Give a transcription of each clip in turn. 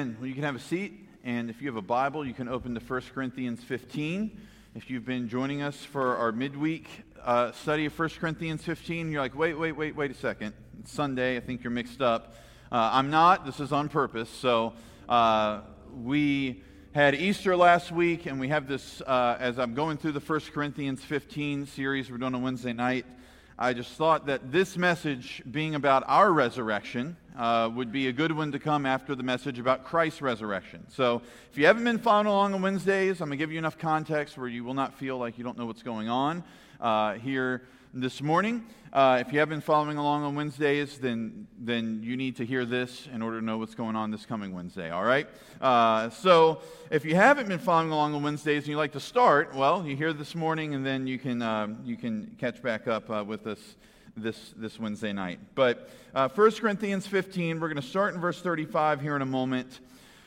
Well, you can have a seat, and if you have a Bible, you can open to 1 Corinthians 15. If you've been joining us for our midweek uh, study of 1 Corinthians 15, you're like, wait, wait, wait, wait a second. It's Sunday. I think you're mixed up. Uh, I'm not. This is on purpose. So uh, we had Easter last week, and we have this, uh, as I'm going through the 1 Corinthians 15 series we're doing on Wednesday night. I just thought that this message, being about our resurrection, uh, would be a good one to come after the message about Christ's resurrection. So, if you haven't been following along on Wednesdays, I'm going to give you enough context where you will not feel like you don't know what's going on uh, here this morning. Uh, if you have been following along on Wednesdays, then, then you need to hear this in order to know what's going on this coming Wednesday, all right? Uh, so if you haven't been following along on Wednesdays and you'd like to start, well, you hear this morning and then you can, uh, you can catch back up uh, with us this, this Wednesday night. But uh, 1 Corinthians 15, we're going to start in verse 35 here in a moment.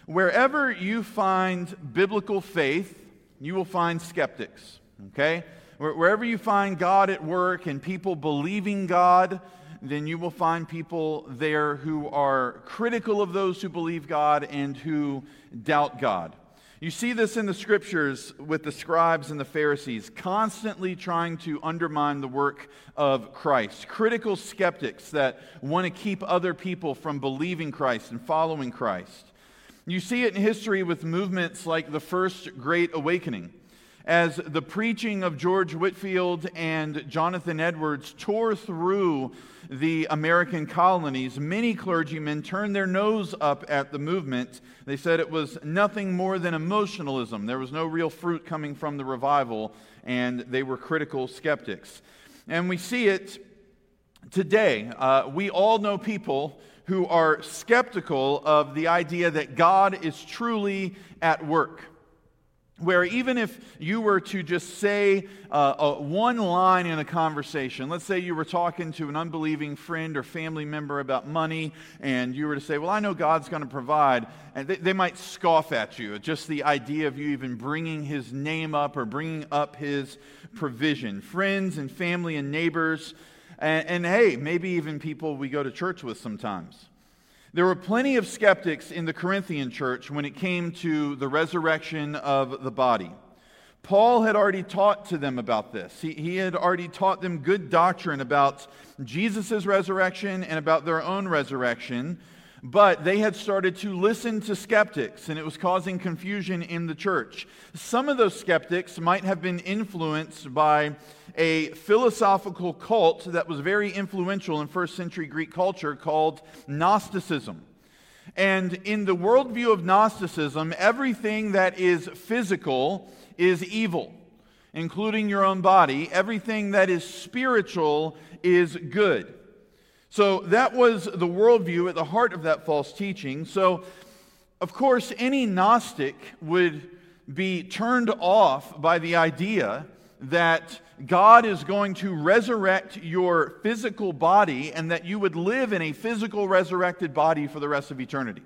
Wherever you find biblical faith, you will find skeptics, okay? Wherever you find God at work and people believing God, then you will find people there who are critical of those who believe God and who doubt God. You see this in the scriptures with the scribes and the Pharisees, constantly trying to undermine the work of Christ. Critical skeptics that want to keep other people from believing Christ and following Christ. You see it in history with movements like the First Great Awakening as the preaching of George Whitefield and Jonathan Edwards tore through the American colonies, many clergymen turned their nose up at the movement. They said it was nothing more than emotionalism. There was no real fruit coming from the revival, and they were critical skeptics. And we see it today. Uh, we all know people who are skeptical of the idea that God is truly at work where even if you were to just say uh, a, one line in a conversation, let's say you were talking to an unbelieving friend or family member about money, and you were to say, Well, I know God's going to provide, and they, they, might scoff at you. Just the idea of you even bringing his name up or bringing up his provision. Friends and family and neighbors, and, and hey, maybe even people we go to church with sometimes. There were plenty of skeptics in the Corinthian church when it came to the resurrection of the body. Paul had already taught to them about this. He, he had already taught them good doctrine about Jesus' resurrection and about their own resurrection, but they had started to listen to skeptics, and it was causing confusion in the church. Some of those skeptics might have been influenced by a philosophical cult that was very influential in first century Greek culture called Gnosticism. And in the worldview of Gnosticism, everything that is physical is evil, including your own body. Everything that is spiritual is good. So that was the worldview at the heart of that false teaching. So, of course, any Gnostic would be turned off by the idea that God is going to resurrect your physical body and that you would live in a physical resurrected body for the rest of eternity.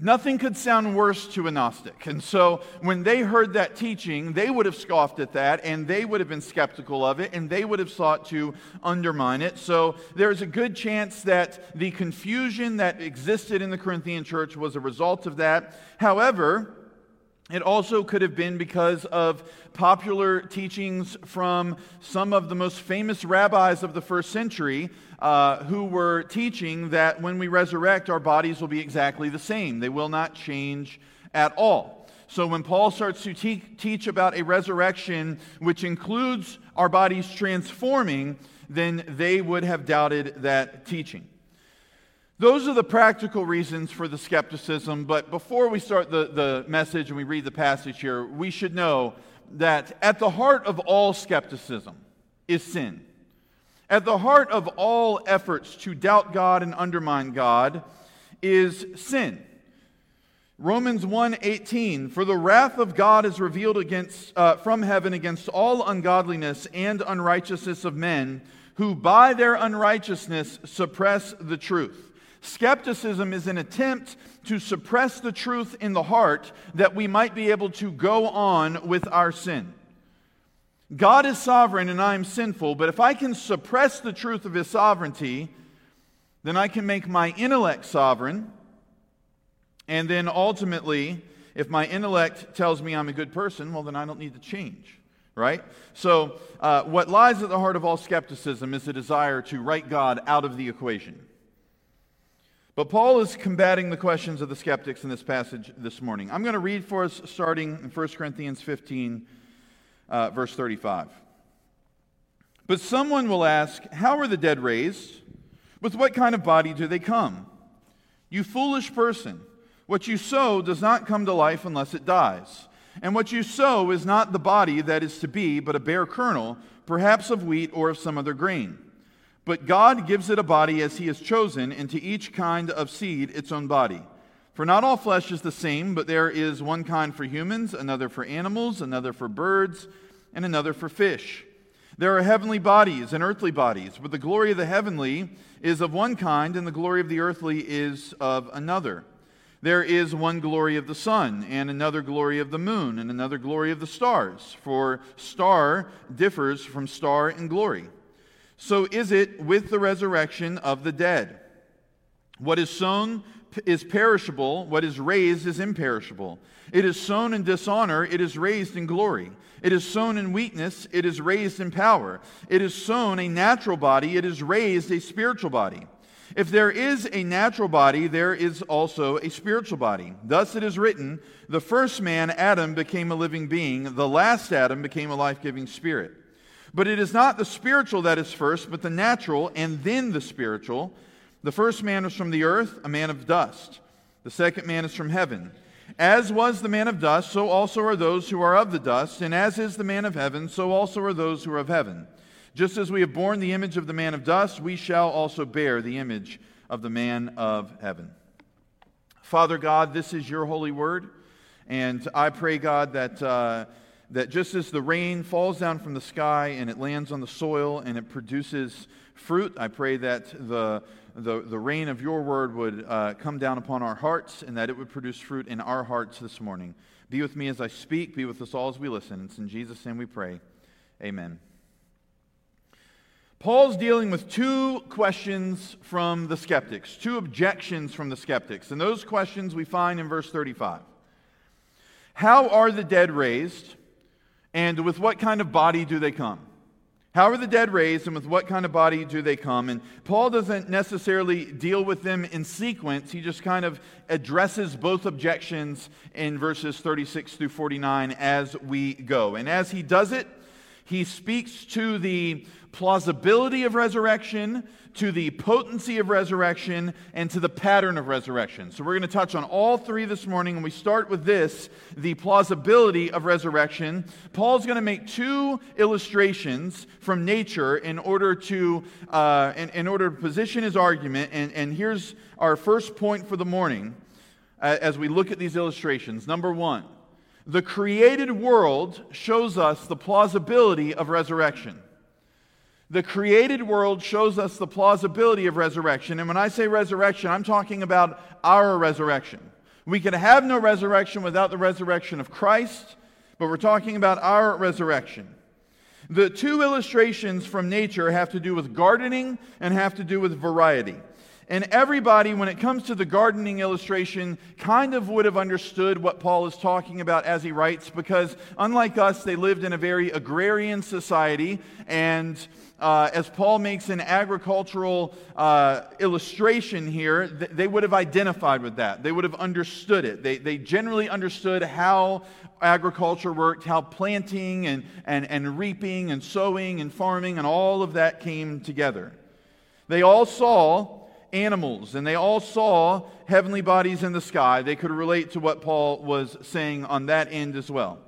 Nothing could sound worse to a Gnostic. And so when they heard that teaching, they would have scoffed at that and they would have been skeptical of it and they would have sought to undermine it. So there's a good chance that the confusion that existed in the Corinthian church was a result of that. However, it also could have been because of popular teachings from some of the most famous rabbis of the first century uh, who were teaching that when we resurrect, our bodies will be exactly the same. They will not change at all. So when Paul starts to te- teach about a resurrection which includes our bodies transforming, then they would have doubted that teaching. Those are the practical reasons for the skepticism, but before we start the, the message and we read the passage here, we should know that at the heart of all skepticism is sin. At the heart of all efforts to doubt God and undermine God is sin. Romans 1:18 For the wrath of God is revealed against uh, from heaven against all ungodliness and unrighteousness of men who by their unrighteousness suppress the truth. Skepticism is an attempt to suppress the truth in the heart that we might be able to go on with our sin. God is sovereign and I am sinful, but if I can suppress the truth of his sovereignty, then I can make my intellect sovereign And then ultimately, if my intellect tells me I'm a good person, well, then I don't need to change, right? So, uh, what lies at the heart of all skepticism is a desire to write God out of the equation. But Paul is combating the questions of the skeptics in this passage this morning. I'm going to read for us starting in 1 Corinthians 15, uh, verse 35. But someone will ask, How are the dead raised? With what kind of body do they come? You foolish person, what you sow does not come to life unless it dies. And what you sow is not the body that is to be, but a bare kernel, perhaps of wheat or of some other grain. But God gives it a body as He has chosen, and to each kind of seed its own body. For not all flesh is the same, but there is one kind for humans, another for animals, another for birds, and another for fish. There are heavenly bodies and earthly bodies, but the glory of the heavenly is of one kind, and the glory of the earthly is of another. There is one glory of the sun, and another glory of the moon, and another glory of the stars, for star differs from star in glory. So is it with the resurrection of the dead. What is sown is perishable, what is raised is imperishable. It is sown in dishonor, it is raised in glory. It is sown in weakness, it is raised in power. It is sown a natural body, it is raised a spiritual body. If there is a natural body, there is also a spiritual body. Thus it is written the first man, Adam, became a living being, the last Adam became a life giving spirit. But it is not the spiritual that is first, but the natural, and then the spiritual. The first man was from the earth, a man of dust. The second man is from heaven. As was the man of dust, so also are those who are of the dust. And as is the man of heaven, so also are those who are of heaven. Just as we have borne the image of the man of dust, we shall also bear the image of the man of heaven. Father God, this is your holy word. And I pray, God, that. Uh, that just as the rain falls down from the sky and it lands on the soil and it produces fruit, I pray that the, the, the rain of your word would uh, come down upon our hearts and that it would produce fruit in our hearts this morning. Be with me as I speak, be with us all as we listen. It's in Jesus' name we pray. Amen. Paul's dealing with two questions from the skeptics, two objections from the skeptics. And those questions we find in verse 35. How are the dead raised? And with what kind of body do they come? How are the dead raised, and with what kind of body do they come? And Paul doesn't necessarily deal with them in sequence. He just kind of addresses both objections in verses 36 through 49 as we go. And as he does it, he speaks to the plausibility of resurrection, to the potency of resurrection, and to the pattern of resurrection. So we're going to touch on all three this morning, and we start with this the plausibility of resurrection. Paul's going to make two illustrations from nature in order to, uh, in, in, order to position his argument. And, and here's our first point for the morning uh, as we look at these illustrations. Number one, the created world shows us the plausibility of resurrection. The created world shows us the plausibility of resurrection. And when I say resurrection, I'm talking about our resurrection. We can have no resurrection without the resurrection of Christ, but we're talking about our resurrection. The two illustrations from nature have to do with gardening and have to do with variety. And everybody, when it comes to the gardening illustration, kind of would have understood what Paul is talking about as he writes, because unlike us, they lived in a very agrarian society. And uh, as Paul makes an agricultural uh, illustration here, th- they would have identified with that. They would have understood it. They, they generally understood how agriculture worked, how planting and, and, and reaping and sowing and farming and all of that came together. They all saw animals, and they all saw heavenly bodies in the sky. They could relate to what Paul was saying on that end as well.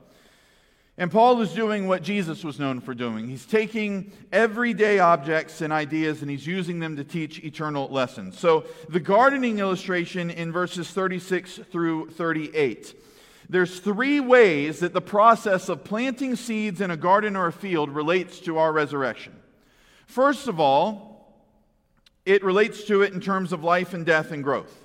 And Paul is doing what Jesus was known for doing. He's taking everyday objects and ideas and he's using them to teach eternal lessons. So, the gardening illustration in verses 36 through 38. There's three ways that the process of planting seeds in a garden or a field relates to our resurrection. First of all, it relates to it in terms of life and death and growth.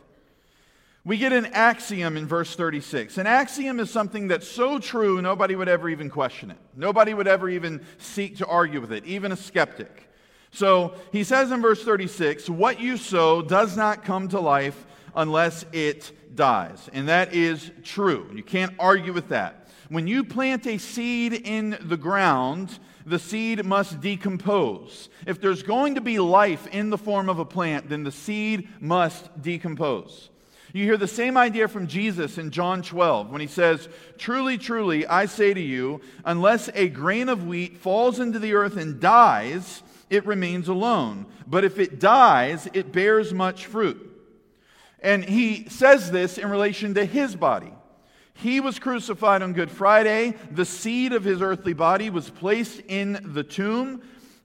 We get an axiom in verse 36. An axiom is something that's so true, nobody would ever even question it. Nobody would ever even seek to argue with it, even a skeptic. So he says in verse 36 What you sow does not come to life unless it dies. And that is true. You can't argue with that. When you plant a seed in the ground, the seed must decompose. If there's going to be life in the form of a plant, then the seed must decompose. You hear the same idea from Jesus in John 12 when he says, Truly, truly, I say to you, unless a grain of wheat falls into the earth and dies, it remains alone. But if it dies, it bears much fruit. And he says this in relation to his body. He was crucified on Good Friday. The seed of his earthly body was placed in the tomb.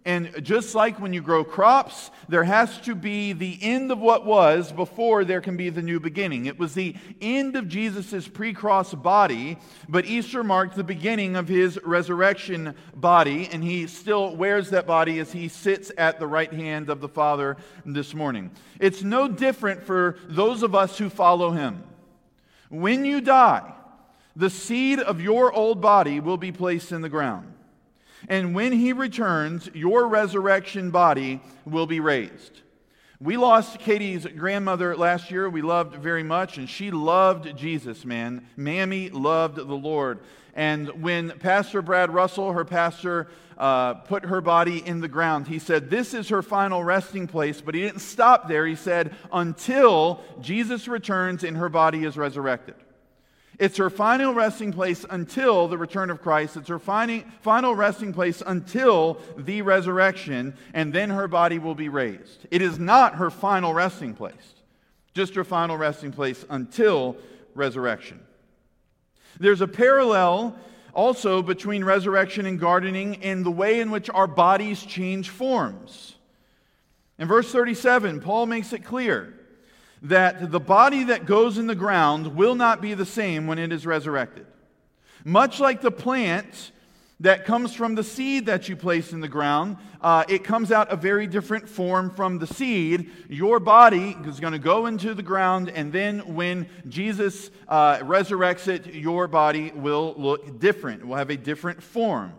And just like when you grow crops, there has to be the end of what was before there can be the new beginning. It was the end of Jesus' pre cross body, but Easter marked the beginning of his resurrection body, and he still wears that body as he sits at the right hand of the Father this morning. It's no different for those of us who follow him. When you die, the seed of your old body will be placed in the ground. And when he returns, your resurrection body will be raised. We lost Katie's grandmother last year. We loved very much, and she loved Jesus, man. Mammy loved the Lord. And when Pastor Brad Russell, her pastor, uh, put her body in the ground, he said, This is her final resting place. But he didn't stop there. He said, Until Jesus returns and her body is resurrected. It's her final resting place until the return of Christ. It's her final resting place until the resurrection, and then her body will be raised. It is not her final resting place, just her final resting place until resurrection. There's a parallel also between resurrection and gardening in the way in which our bodies change forms. In verse 37, Paul makes it clear that the body that goes in the ground will not be the same when it is resurrected. Much like the plant that comes from the seed that you place in the ground, uh, it comes out a very different form from the seed. Your body is going to go into the ground, and then when Jesus uh, resurrects it, your body will look different. It will have a different form.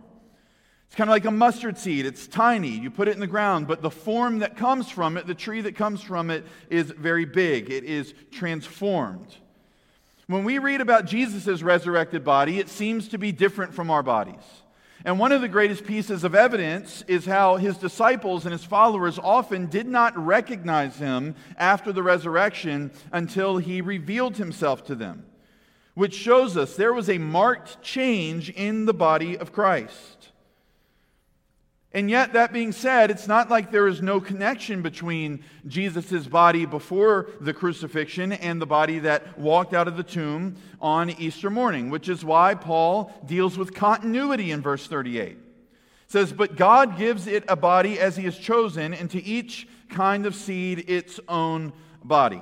It's kind of like a mustard seed. It's tiny. You put it in the ground, but the form that comes from it, the tree that comes from it, is very big. It is transformed. When we read about Jesus' resurrected body, it seems to be different from our bodies. And one of the greatest pieces of evidence is how his disciples and his followers often did not recognize him after the resurrection until he revealed himself to them, which shows us there was a marked change in the body of Christ. And yet, that being said, it's not like there is no connection between Jesus' body before the crucifixion and the body that walked out of the tomb on Easter morning, which is why Paul deals with continuity in verse 38. It says, But God gives it a body as he has chosen, and to each kind of seed its own body.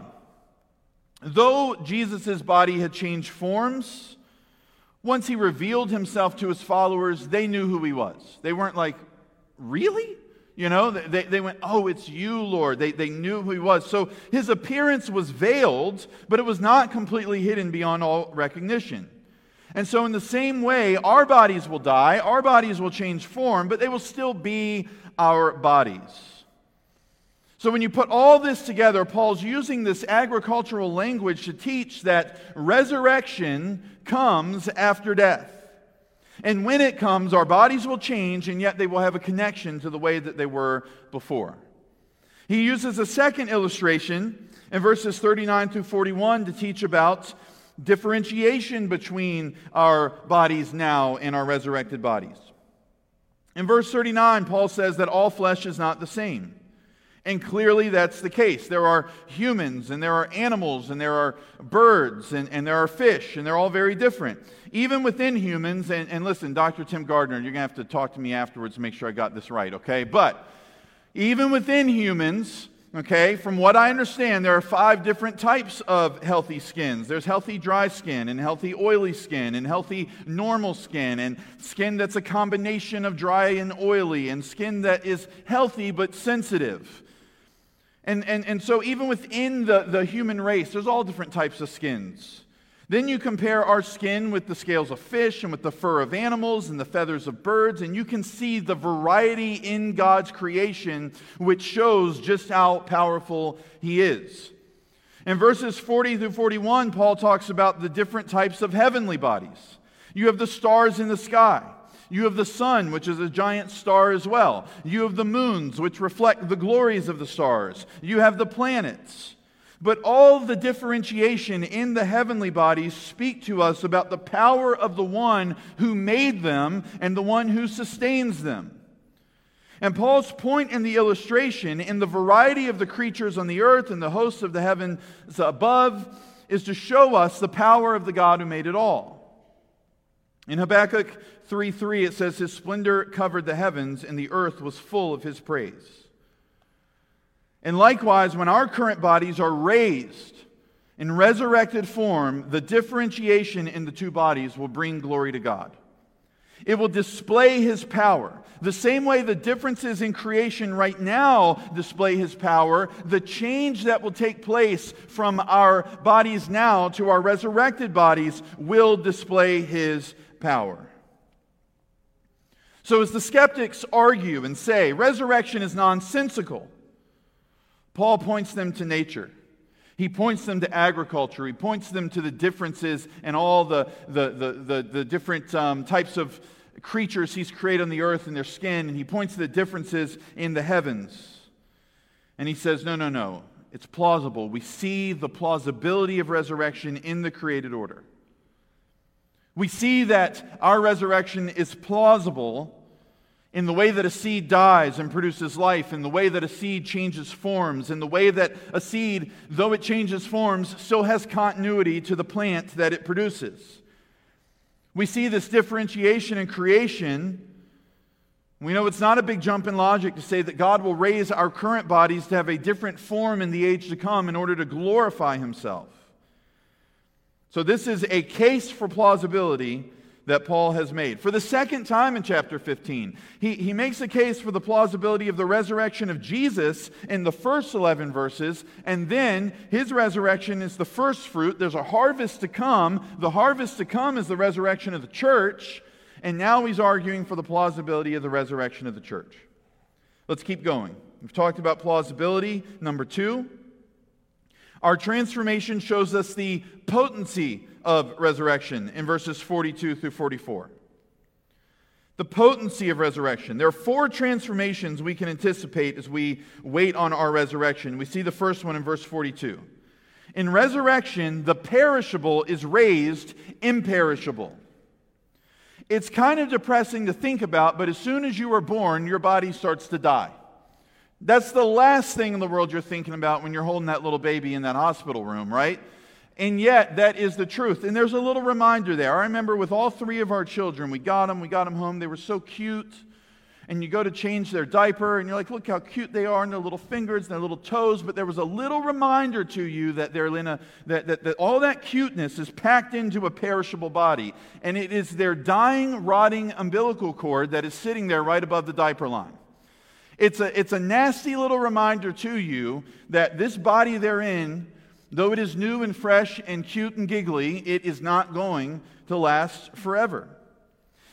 Though Jesus' body had changed forms, once he revealed himself to his followers, they knew who he was. They weren't like, Really? You know, they, they went, Oh, it's you, Lord. They, they knew who he was. So his appearance was veiled, but it was not completely hidden beyond all recognition. And so, in the same way, our bodies will die, our bodies will change form, but they will still be our bodies. So, when you put all this together, Paul's using this agricultural language to teach that resurrection comes after death. And when it comes, our bodies will change, and yet they will have a connection to the way that they were before. He uses a second illustration in verses 39 through 41 to teach about differentiation between our bodies now and our resurrected bodies. In verse 39, Paul says that all flesh is not the same. And clearly that's the case. There are humans, and there are animals, and there are birds, and, and there are fish, and they're all very different. Even within humans, and, and listen, Dr. Tim Gardner, you're going to have to talk to me afterwards to make sure I got this right, okay? But even within humans, okay, from what I understand, there are five different types of healthy skins. There's healthy dry skin, and healthy oily skin, and healthy normal skin, and skin that's a combination of dry and oily, and skin that is healthy but sensitive. And, and, and so, even within the, the human race, there's all different types of skins. Then you compare our skin with the scales of fish and with the fur of animals and the feathers of birds, and you can see the variety in God's creation, which shows just how powerful He is. In verses 40 through 41, Paul talks about the different types of heavenly bodies. You have the stars in the sky. You have the sun, which is a giant star as well. You have the moons, which reflect the glories of the stars. You have the planets. But all the differentiation in the heavenly bodies speak to us about the power of the one who made them and the one who sustains them. And Paul's point in the illustration, in the variety of the creatures on the earth and the hosts of the heavens above, is to show us the power of the God who made it all. In Habakkuk 3 3, it says, His splendor covered the heavens, and the earth was full of his praise. And likewise, when our current bodies are raised in resurrected form, the differentiation in the two bodies will bring glory to God. It will display his power. The same way the differences in creation right now display his power, the change that will take place from our bodies now to our resurrected bodies will display his power. So, as the skeptics argue and say resurrection is nonsensical, Paul points them to nature. He points them to agriculture. He points them to the differences and all the, the, the, the, the different um, types of creatures he's created on the earth and their skin. And he points to the differences in the heavens. And he says, no, no, no. It's plausible. We see the plausibility of resurrection in the created order. We see that our resurrection is plausible in the way that a seed dies and produces life, in the way that a seed changes forms, in the way that a seed, though it changes forms, still has continuity to the plant that it produces. We see this differentiation in creation. We know it's not a big jump in logic to say that God will raise our current bodies to have a different form in the age to come in order to glorify Himself. So, this is a case for plausibility that Paul has made. For the second time in chapter 15, he, he makes a case for the plausibility of the resurrection of Jesus in the first 11 verses, and then his resurrection is the first fruit. There's a harvest to come. The harvest to come is the resurrection of the church, and now he's arguing for the plausibility of the resurrection of the church. Let's keep going. We've talked about plausibility. Number two, our transformation shows us the potency of resurrection in verses 42 through 44. The potency of resurrection. There are four transformations we can anticipate as we wait on our resurrection. We see the first one in verse 42. In resurrection, the perishable is raised imperishable. It's kind of depressing to think about, but as soon as you are born, your body starts to die. That's the last thing in the world you're thinking about when you're holding that little baby in that hospital room, right? And yet, that is the truth. And there's a little reminder there. I remember with all three of our children, we got them, we got them home. They were so cute. And you go to change their diaper, and you're like, look how cute they are, and their little fingers and their little toes. But there was a little reminder to you that, they're in a, that, that, that all that cuteness is packed into a perishable body. And it is their dying, rotting umbilical cord that is sitting there right above the diaper line. It's a, it's a nasty little reminder to you that this body they're in Though it is new and fresh and cute and giggly, it is not going to last forever.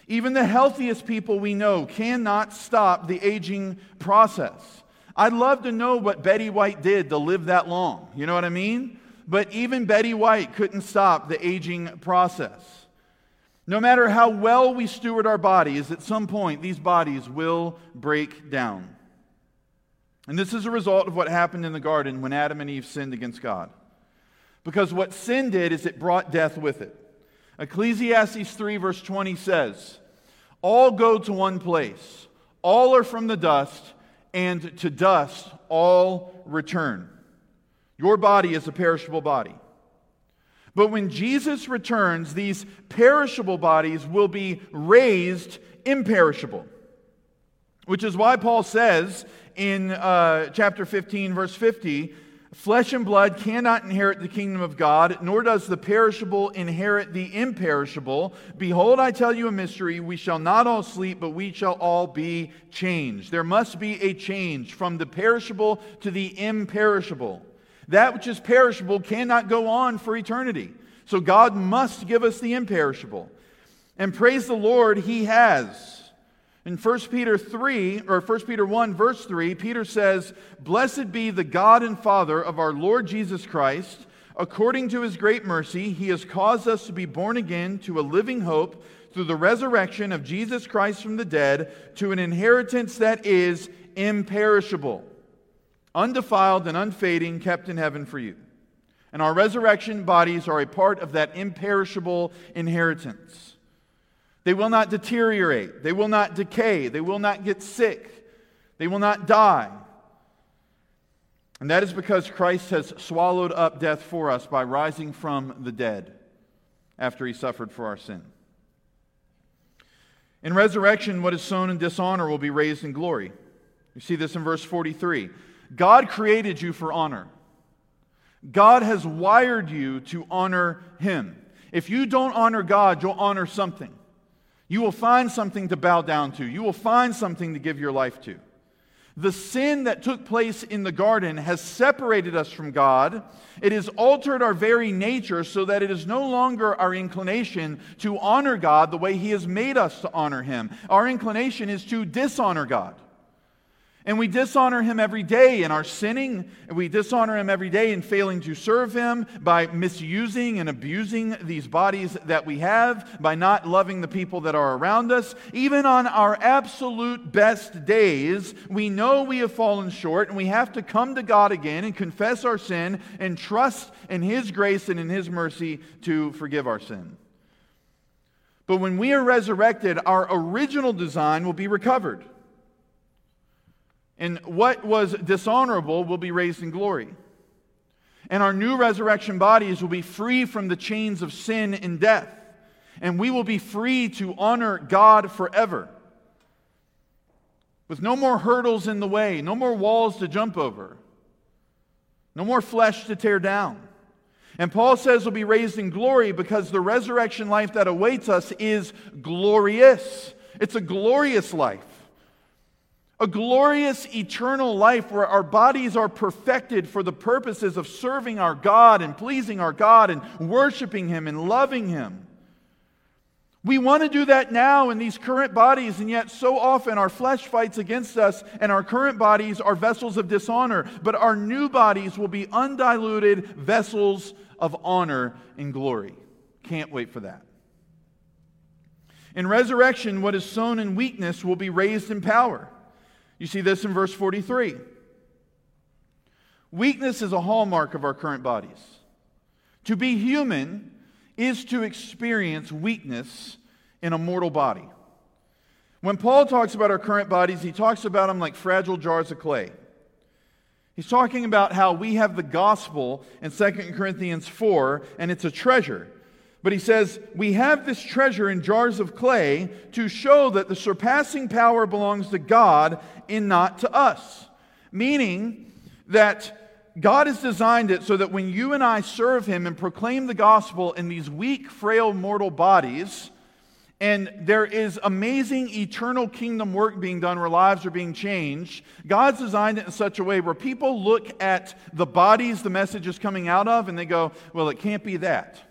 Even the healthiest people we know cannot stop the aging process. I'd love to know what Betty White did to live that long. You know what I mean? But even Betty White couldn't stop the aging process. No matter how well we steward our bodies, at some point these bodies will break down. And this is a result of what happened in the garden when Adam and Eve sinned against God. Because what sin did is it brought death with it. Ecclesiastes 3, verse 20 says, All go to one place, all are from the dust, and to dust all return. Your body is a perishable body. But when Jesus returns, these perishable bodies will be raised imperishable. Which is why Paul says in uh, chapter 15, verse 50, Flesh and blood cannot inherit the kingdom of God, nor does the perishable inherit the imperishable. Behold, I tell you a mystery. We shall not all sleep, but we shall all be changed. There must be a change from the perishable to the imperishable. That which is perishable cannot go on for eternity. So God must give us the imperishable. And praise the Lord, He has. In 1 Peter 3, or 1 Peter 1, verse 3, Peter says, Blessed be the God and Father of our Lord Jesus Christ, According to his great mercy, he has caused us to be born again to a living hope through the resurrection of Jesus Christ from the dead to an inheritance that is imperishable, undefiled and unfading, kept in heaven for you. And our resurrection bodies are a part of that imperishable inheritance. They will not deteriorate, they will not decay, they will not get sick, they will not die. And that is because Christ has swallowed up death for us by rising from the dead after he suffered for our sin. In resurrection, what is sown in dishonor will be raised in glory. You see this in verse 43. God created you for honor. God has wired you to honor Him. If you don't honor God, you'll honor something. You will find something to bow down to, you will find something to give your life to. The sin that took place in the garden has separated us from God. It has altered our very nature so that it is no longer our inclination to honor God the way He has made us to honor Him. Our inclination is to dishonor God. And we dishonor him every day in our sinning. We dishonor him every day in failing to serve him by misusing and abusing these bodies that we have, by not loving the people that are around us. Even on our absolute best days, we know we have fallen short and we have to come to God again and confess our sin and trust in his grace and in his mercy to forgive our sin. But when we are resurrected, our original design will be recovered. And what was dishonorable will be raised in glory. And our new resurrection bodies will be free from the chains of sin and death. And we will be free to honor God forever. With no more hurdles in the way, no more walls to jump over, no more flesh to tear down. And Paul says we'll be raised in glory because the resurrection life that awaits us is glorious. It's a glorious life. A glorious eternal life where our bodies are perfected for the purposes of serving our God and pleasing our God and worshiping Him and loving Him. We want to do that now in these current bodies, and yet so often our flesh fights against us, and our current bodies are vessels of dishonor. But our new bodies will be undiluted vessels of honor and glory. Can't wait for that. In resurrection, what is sown in weakness will be raised in power. You see this in verse 43. Weakness is a hallmark of our current bodies. To be human is to experience weakness in a mortal body. When Paul talks about our current bodies, he talks about them like fragile jars of clay. He's talking about how we have the gospel in 2 Corinthians 4, and it's a treasure. But he says, We have this treasure in jars of clay to show that the surpassing power belongs to God and not to us. Meaning that God has designed it so that when you and I serve Him and proclaim the gospel in these weak, frail, mortal bodies, and there is amazing eternal kingdom work being done where lives are being changed. God's designed it in such a way where people look at the bodies the message is coming out of and they go, well, it can't be that.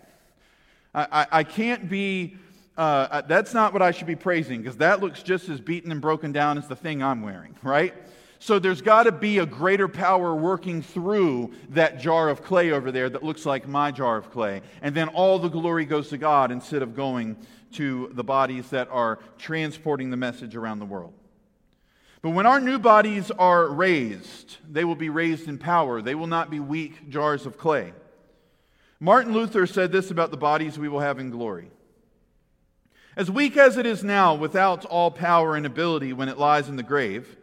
I, I, can't be, uh, uh, that's not what I should be praising because that looks just as beaten and broken down as the thing I'm wearing, right? So there's got to be a greater power working through that jar of clay over there that looks like my jar of clay. And then all the glory goes to God instead of going to the bodies that are transporting the message around the world. But when our new bodies are raised, they will be raised in power. They will not be weak jars of clay. Martin Luther said this about the bodies we will have in glory. As weak as it is now, without all power and ability when it lies in the grave,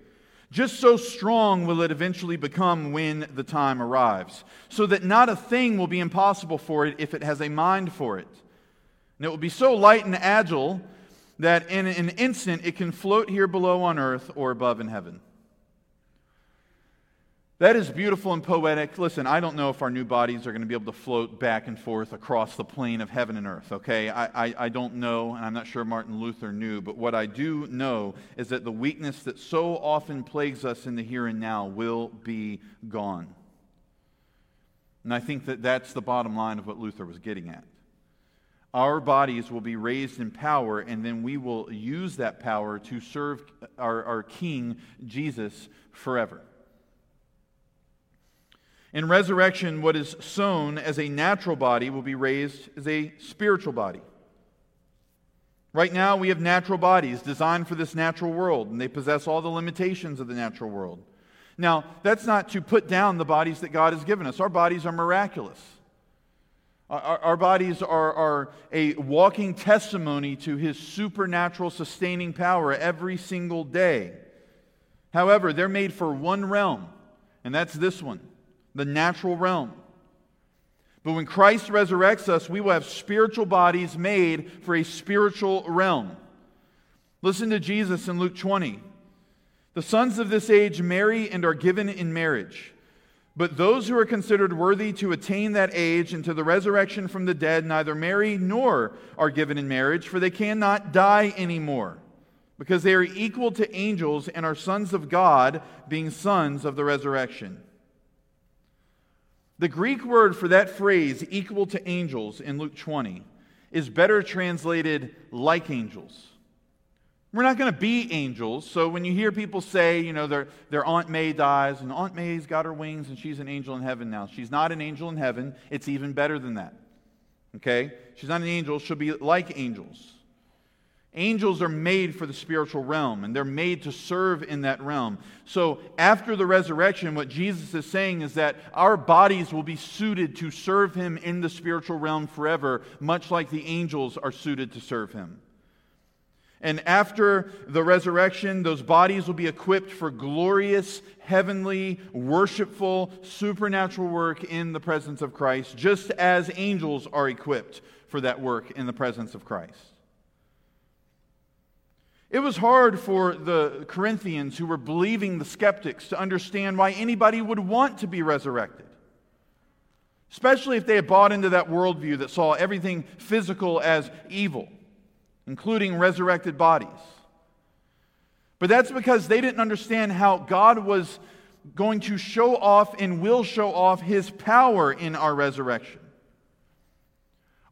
just so strong will it eventually become when the time arrives, so that not a thing will be impossible for it if it has a mind for it. And it will be so light and agile that in an instant it can float here below on earth or above in heaven. That is beautiful and poetic. Listen, I don't know if our new bodies are going to be able to float back and forth across the plane of heaven and earth, okay? I, I, I, don't know, and I'm not sure Martin Luther knew, but what I do know is that the weakness that so often plagues us in the here and now will be gone. And I think that that's the bottom line of what Luther was getting at. Our bodies will be raised in power, and then we will use that power to serve our, our King, Jesus, forever. In resurrection, what is sown as a natural body will be raised as a spiritual body. Right now, we have natural bodies designed for this natural world, and they possess all the limitations of the natural world. Now, that's not to put down the bodies that God has given us. Our bodies are miraculous. Our, our, bodies are, are a walking testimony to His supernatural sustaining power every single day. However, they're made for one realm, and that's this one the natural realm. But when Christ resurrects us, we will have spiritual bodies made for a spiritual realm. Listen to Jesus in Luke 20. The sons of this age marry and are given in marriage. But those who are considered worthy to attain that age and to the resurrection from the dead neither marry nor are given in marriage, for they cannot die anymore, because they are equal to angels and are sons of God, being sons of the resurrection. The Greek word for that phrase, equal to angels, in Luke 20, is better translated like angels. We're not going to be angels. So when you hear people say, you know, their, their Aunt May dies and Aunt May's got her wings and she's an angel in heaven now. She's not an angel in heaven. It's even better than that. Okay? She's not an angel. She'll be like angels. Angels are made for the spiritual realm, and they're made to serve in that realm. So, after the resurrection, what Jesus is saying is that our bodies will be suited to serve Him in the spiritual realm forever, much like the angels are suited to serve Him. And after the resurrection, those bodies will be equipped for glorious, heavenly, worshipful, supernatural work in the presence of Christ, just as angels are equipped for that work in the presence of Christ. It was hard for the Corinthians who were believing the skeptics to understand why anybody would want to be resurrected. Especially if they had bought into that worldview that saw everything physical as evil, including resurrected bodies. But that's because they didn't understand how God was going to show off and will show off his power in our resurrection.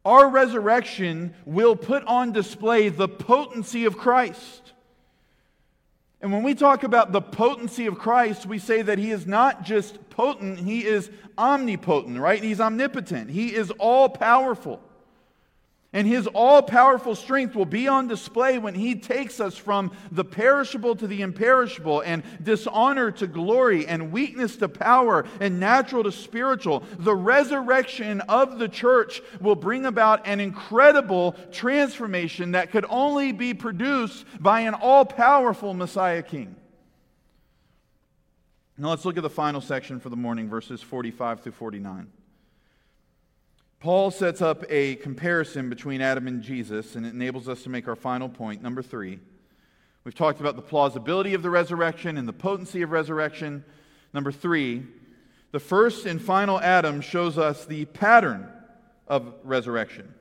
Our resurrection will put on display the potency of Christ. And when we talk about the potency of Christ, we say that he is not just potent, he is omnipotent, right? He's omnipotent, he is all powerful. And his all powerful strength will be on display when he takes us from the perishable to the imperishable, and dishonor to glory, and weakness to power, and natural to spiritual. The resurrection of the church will bring about an incredible transformation that could only be produced by an all powerful Messiah King. Now let's look at the final section for the morning, verses 45 through 49. Paul sets up a comparison between Adam and Jesus, and it enables us to make our final point, number three. We've talked about the plausibility of the resurrection and the potency of resurrection. Number three, the first and final Adam shows us the pattern of resurrection.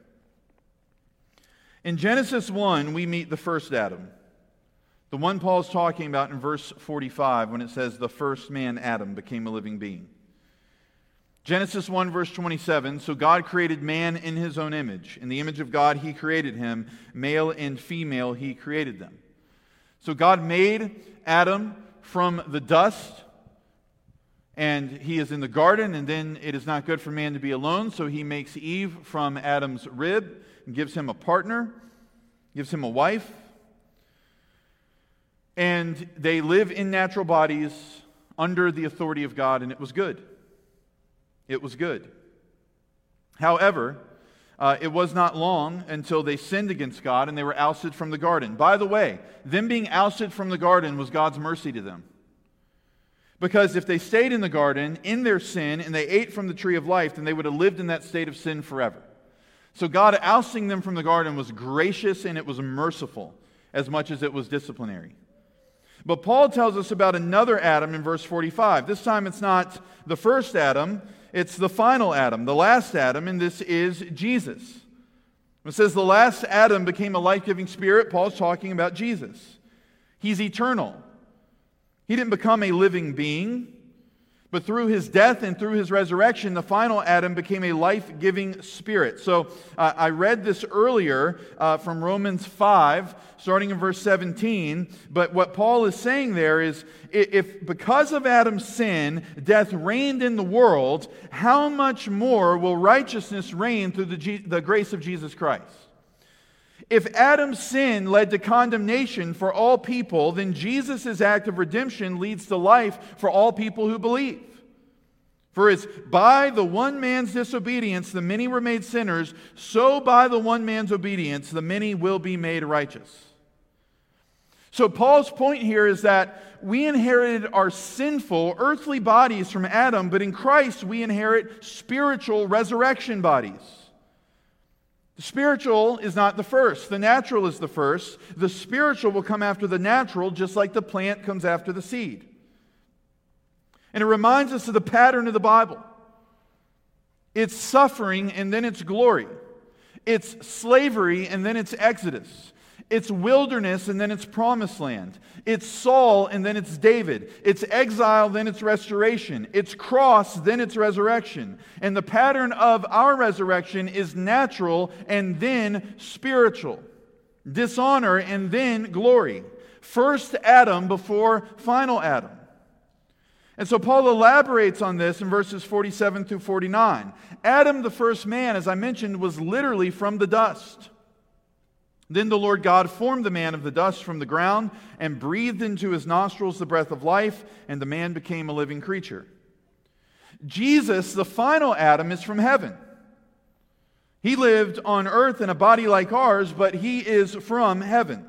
In Genesis 1, we meet the first Adam, the one Paul's talking about in verse 45 when it says, The first man, Adam, became a living being. Genesis 1, verse 27 So God created man in his own image. In the image of God, he created him. Male and female, he created them. So God made Adam from the dust, and he is in the garden, and then it is not good for man to be alone. So he makes Eve from Adam's rib and gives him a partner, gives him a wife. And they live in natural bodies under the authority of God, and it was good. It was good. However, uh, it was not long until they sinned against God and they were ousted from the garden. By the way, them being ousted from the garden was God's mercy to them. Because if they stayed in the garden in their sin and they ate from the tree of life, then they would have lived in that state of sin forever. So God ousting them from the garden was gracious and it was merciful as much as it was disciplinary. But Paul tells us about another Adam in verse 45. This time it's not the first Adam, it's the final Adam, the last Adam, and this is Jesus. It says the last Adam became a life giving spirit. Paul's talking about Jesus. He's eternal. He didn't become a living being, But through his death and through his resurrection, the final Adam became a life giving spirit. So uh, I read this earlier uh, from Romans 5, starting in verse 17. But what Paul is saying there is if because of Adam's sin, death reigned in the world, how much more will righteousness reign through the, G- the grace of Jesus Christ? If Adam's sin led to condemnation for all people, then Jesus' act of redemption leads to life for all people who believe. For as by the one man's disobedience the many were made sinners, so by the one man's obedience the many will be made righteous. So, Paul's point here is that we inherited our sinful earthly bodies from Adam, but in Christ we inherit spiritual resurrection bodies. Spiritual is not the first, the natural is the first. The spiritual will come after the natural, just like the plant comes after the seed. And it reminds us of the pattern of the Bible it's suffering and then it's glory, it's slavery and then it's exodus. It's wilderness and then it's promised land. It's Saul and then it's David. It's exile, then it's restoration. It's cross, then it's resurrection. And the pattern of our resurrection is natural and then spiritual. Dishonor and then glory. First Adam before final Adam. And so Paul elaborates on this in verses 47 through 49. Adam, the first man, as I mentioned, was literally from the dust. Then the Lord God formed the man of the dust from the ground and breathed into his nostrils the breath of life, and the man became a living creature. Jesus, the final Adam, is from heaven. He lived on earth in a body like ours, but he is from heaven.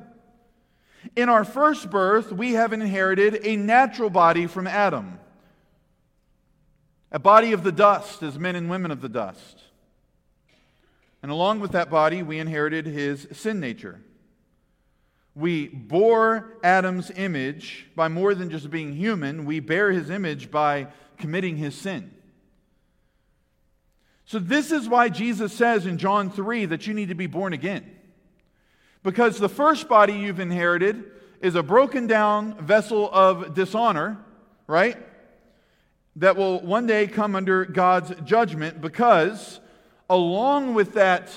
In our first birth, we have inherited a natural body from Adam, a body of the dust, as men and women of the dust. And along with that body, we inherited his sin nature. We bore Adam's image by more than just being human, we bear his image by committing his sin. So, this is why Jesus says in John 3 that you need to be born again. Because the first body you've inherited is a broken down vessel of dishonor, right? That will one day come under God's judgment because along with that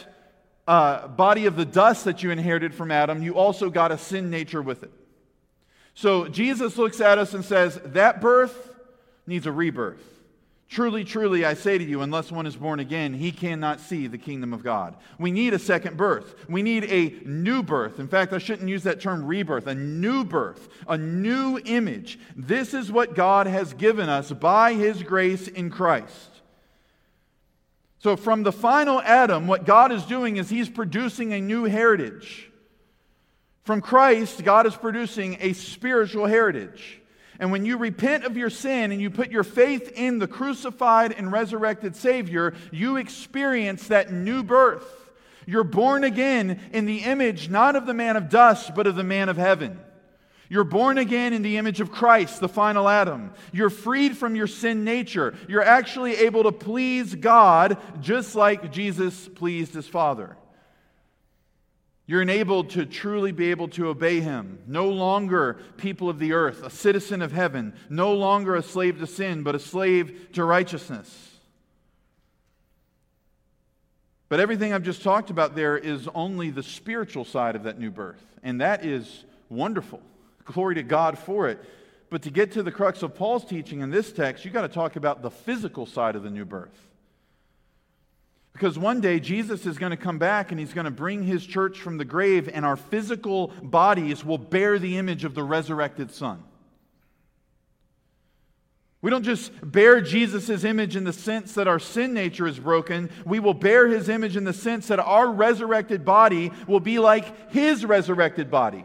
uh, body of the dust that you inherited from Adam, you also got a sin nature with it. So Jesus looks at us and says, That birth needs a rebirth. Truly, truly, I say to you, unless one is born again, he cannot see the kingdom of God. We need a second birth. We need a new birth. In fact, I shouldn't use that term rebirth, a new birth, a new image. This is what God has given us by his grace in Christ. So, from the final Adam, what God is doing is He's producing a new heritage. From Christ, God is producing a spiritual heritage. And when you repent of your sin and you put your faith in the crucified and resurrected Savior, you experience that new birth. You're born again in the image not of the man of dust, but of the man of heaven. You're born again in the image of Christ, the final Adam. You're freed from your sin nature. You're actually able to please God just like Jesus pleased his Father. You're enabled to truly be able to obey him. No longer people of the earth, a citizen of heaven, no longer a slave to sin, but a slave to righteousness. But everything I've just talked about there is only the spiritual side of that new birth, and that is wonderful. Glory to God for it. But to get to the crux of Paul's teaching in this text, you've got to talk about the physical side of the new birth. Because one day Jesus is going to come back and he's going to bring his church from the grave, and our physical bodies will bear the image of the resurrected Son. We don't just bear Jesus' image in the sense that our sin nature is broken. We will bear his image in the sense that our resurrected body will be like his resurrected body.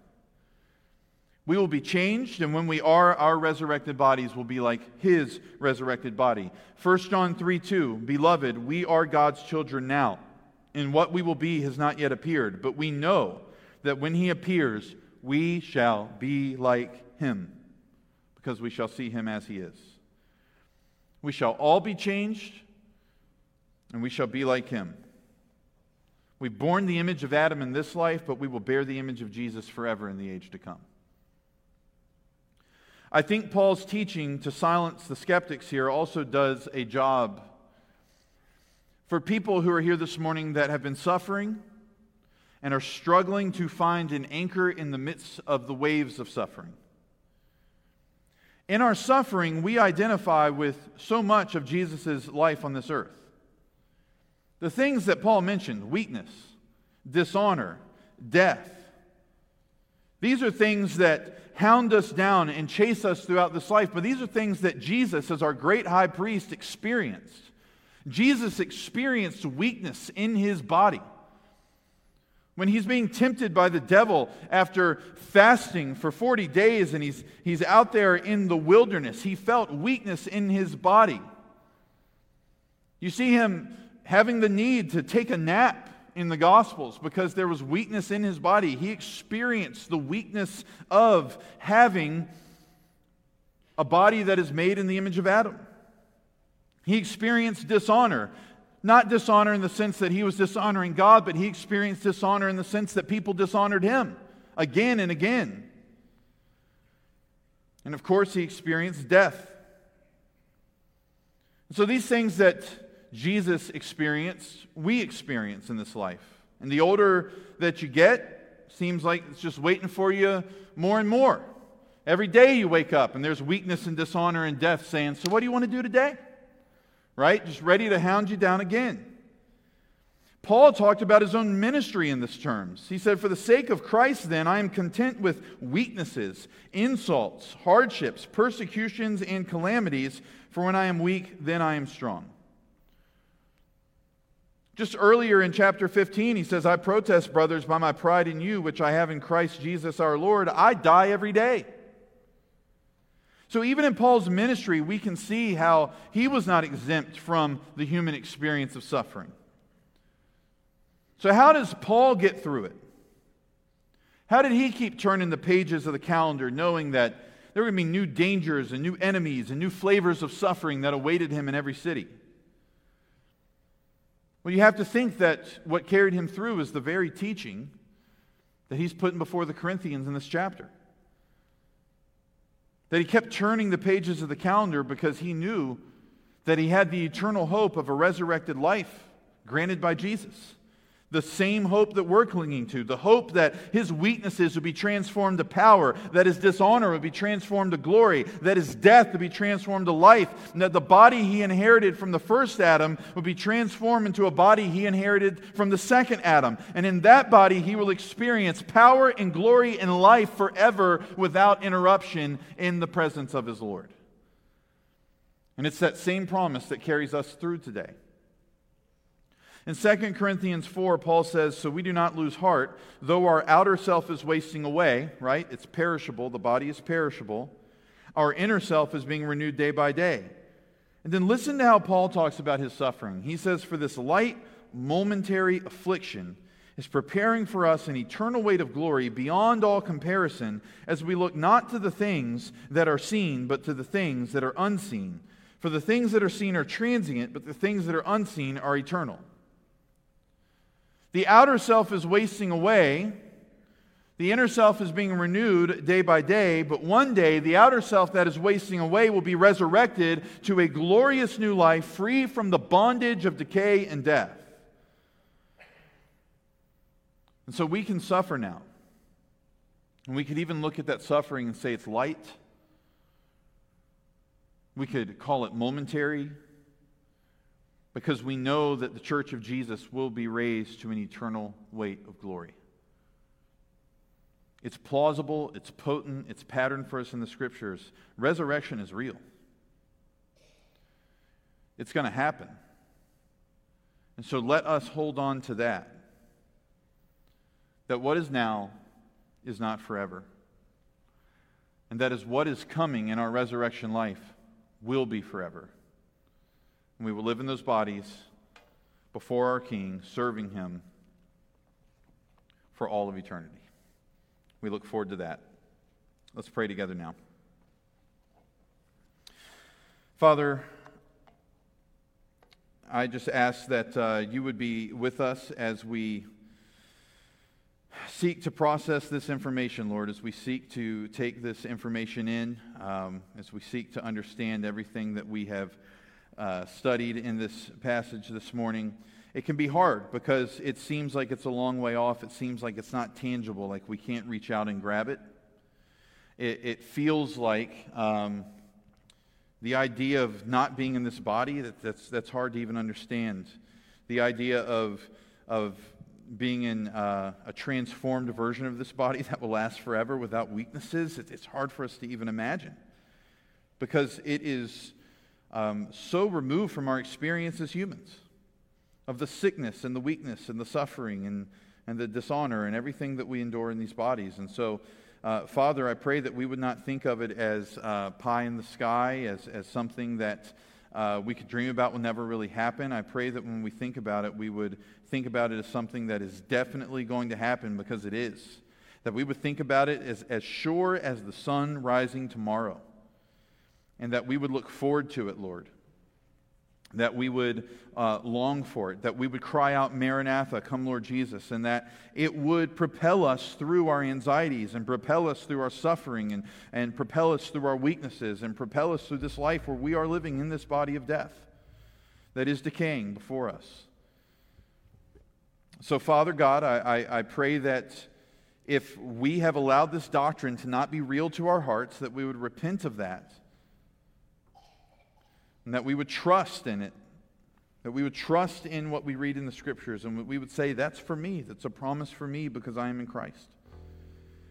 We will be changed, and when we are, our resurrected bodies will be like his resurrected body. 1 John 3 2, Beloved, we are God's children now, and what we will be has not yet appeared, but we know that when he appears, we shall be like him, because we shall see him as he is. We shall all be changed, and we shall be like him. We've borne the image of Adam in this life, but we will bear the image of Jesus forever in the age to come. I think Paul's teaching to silence the skeptics here also does a job for people who are here this morning that have been suffering and are struggling to find an anchor in the midst of the waves of suffering. In our suffering, we identify with so much of Jesus' life on this earth. The things that Paul mentioned weakness, dishonor, death. These are things that hound us down and chase us throughout this life, but these are things that Jesus, as our great high priest, experienced. Jesus experienced weakness in his body. When he's being tempted by the devil after fasting for 40 days and he's, he's out there in the wilderness, he felt weakness in his body. You see him having the need to take a nap in the Gospels because there was weakness in his body. He experienced the weakness of having a body that is made in the image of Adam. He experienced dishonor. Not dishonor in the sense that he was dishonoring God, but he experienced dishonor in the sense that people dishonored him again and again. And of course, he experienced death. So, these things that Jesus experienced, we experience in this life. And the older that you get, seems like it's just waiting for you more and more. Every day you wake up and there's weakness and dishonor and death saying, So, what do you want to do today? Right? Just ready to hound you down again. Paul talked about his own ministry in this terms. He said, For the sake of Christ, then, I am content with weaknesses, insults, hardships, persecutions, and calamities, for when I am weak, then I am strong. Just earlier in chapter 15, he says, I protest, brothers, by my pride in you, which I have in Christ Jesus our Lord. I die every day. So, even in Paul's ministry, we can see how he was not exempt from the human experience of suffering. So, how does Paul get through it? How did he keep turning the pages of the calendar, knowing that there were going to be new dangers and new enemies and new flavors of suffering that awaited him in every city? Well, you have to think that what carried him through is the very teaching that he's putting before the Corinthians in this chapter. That he kept turning the pages of the calendar because he knew that he had the eternal hope of a resurrected life granted by Jesus the same hope that we're clinging to, the hope that his weaknesses would be transformed to power, that his dishonor would be transformed to glory, that his death would be transformed to life, and that the body he inherited from the first Adam would be transformed into a body he inherited from the second Adam. And in that body, he will experience power and glory and life forever without interruption in the presence of his Lord. And it's that same promise that carries us through today. In 2 Corinthians 4, Paul says, So we do not lose heart, though our outer self is wasting away, right? It's perishable, the body is perishable. Our inner self is being renewed day by day. And then listen to how Paul talks about his suffering. He says, For this light, momentary affliction is preparing for us an eternal weight of glory beyond all comparison as we look not to the things that are seen, but to the things that are unseen. For the things that are seen are transient, but the things that are unseen are eternal. The outer self is wasting away. The inner self is being renewed day by day, but one day the outer self that is wasting away will be resurrected to a glorious new life free from the bondage of decay and death. And so we can suffer now. And we could even look at that suffering and say it's light. We could call it momentary because we know that the church of Jesus will be raised to an eternal weight of glory. It's plausible, it's potent, it's patterned for us in the scriptures. Resurrection is real. It's going to happen. And so let us hold on to that. That what is now is not forever. And that is what is coming in our resurrection life will be forever. And we will live in those bodies before our King, serving him for all of eternity. We look forward to that. Let's pray together now. Father, I just ask that uh, you would be with us as we seek to process this information, Lord, as we seek to take this information in, um, as we seek to understand everything that we have uh, studied in this passage this morning. It can be hard because it seems like it's a long way off. It seems like it's not tangible, like we can't reach out and grab it. It, it feels like um, the idea of not being in this body, that, that's, that's hard to even understand. The idea of, of being in uh, a transformed version of this body that will last forever without weaknesses, it, it's hard for us to even imagine because it is um, so removed from our experience as humans of the sickness and the weakness and the suffering and, and the dishonor and everything that we endure in these bodies. And so, uh, Father, I pray that we would not think of it as uh, pie in the sky, as, as something that uh, we could dream about will never really happen. I pray that when we think about it, we would think about it as something that is definitely going to happen because it is. That we would think about it as, as sure as the sun rising tomorrow. And that we would look forward to it, Lord that we would uh, long for it, that we would cry out, Maranatha, come Lord Jesus, and that it would propel us through our anxieties and propel us through our suffering and, and propel us through our weaknesses and propel us through this life where we are living in this body of death that is decaying before us. So, Father God, I, I, I pray that if we have allowed this doctrine to not be real to our hearts, that we would repent of that and that we would trust in it, that we would trust in what we read in the scriptures, and we would say, That's for me, that's a promise for me because I am in Christ,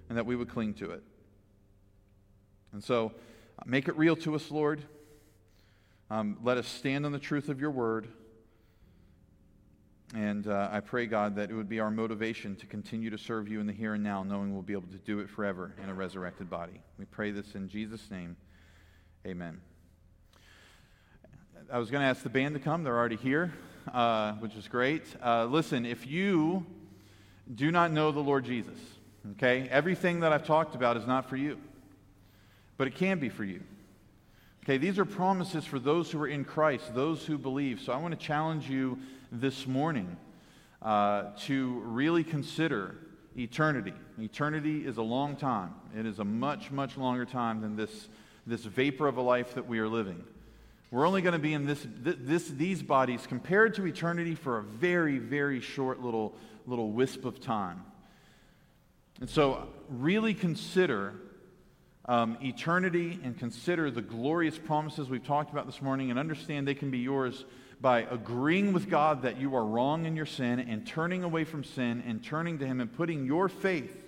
and that we would cling to it. And so, uh, make it real to us, Lord. Um, let us stand on the truth of your word. And uh, I pray, God, that it would be our motivation to continue to serve you in the here and now, knowing we'll be able to do it forever in a resurrected body. We pray this in Jesus' name. Amen. I was going to ask the band to come. They're already here, uh, which is great. Uh, listen, if you do not know the Lord Jesus, okay, everything that I've talked about is not for you, but it can be for you. Okay, these are promises for those who are in Christ, those who believe. So I want to challenge you this morning uh, to really consider eternity. Eternity is a long time, it is a much, much longer time than this, this vapor of a life that we are living. We're only going to be in this, this, these bodies compared to eternity for a very, very short little, little wisp of time. And so, really consider um, eternity and consider the glorious promises we've talked about this morning and understand they can be yours by agreeing with God that you are wrong in your sin and turning away from sin and turning to Him and putting your faith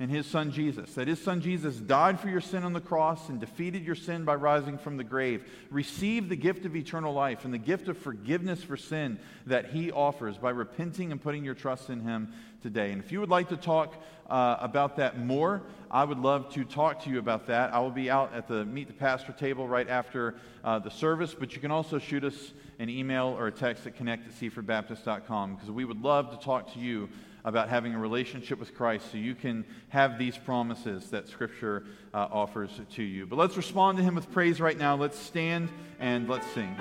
in his son Jesus. That his son Jesus died for your sin on the cross and defeated your sin by rising from the grave. Receive the gift of eternal life and the gift of forgiveness for sin that he offers by repenting and putting your trust in him today. And if you would like to talk uh, about that more, I would love to talk to you about that. I will be out at the Meet the Pastor table right after uh, the service, but you can also shoot us an email or a text at connect at because we would love to talk to you about having a relationship with Christ so you can have these promises that Scripture uh, offers to you. But let's respond to Him with praise right now. Let's stand and let's sing.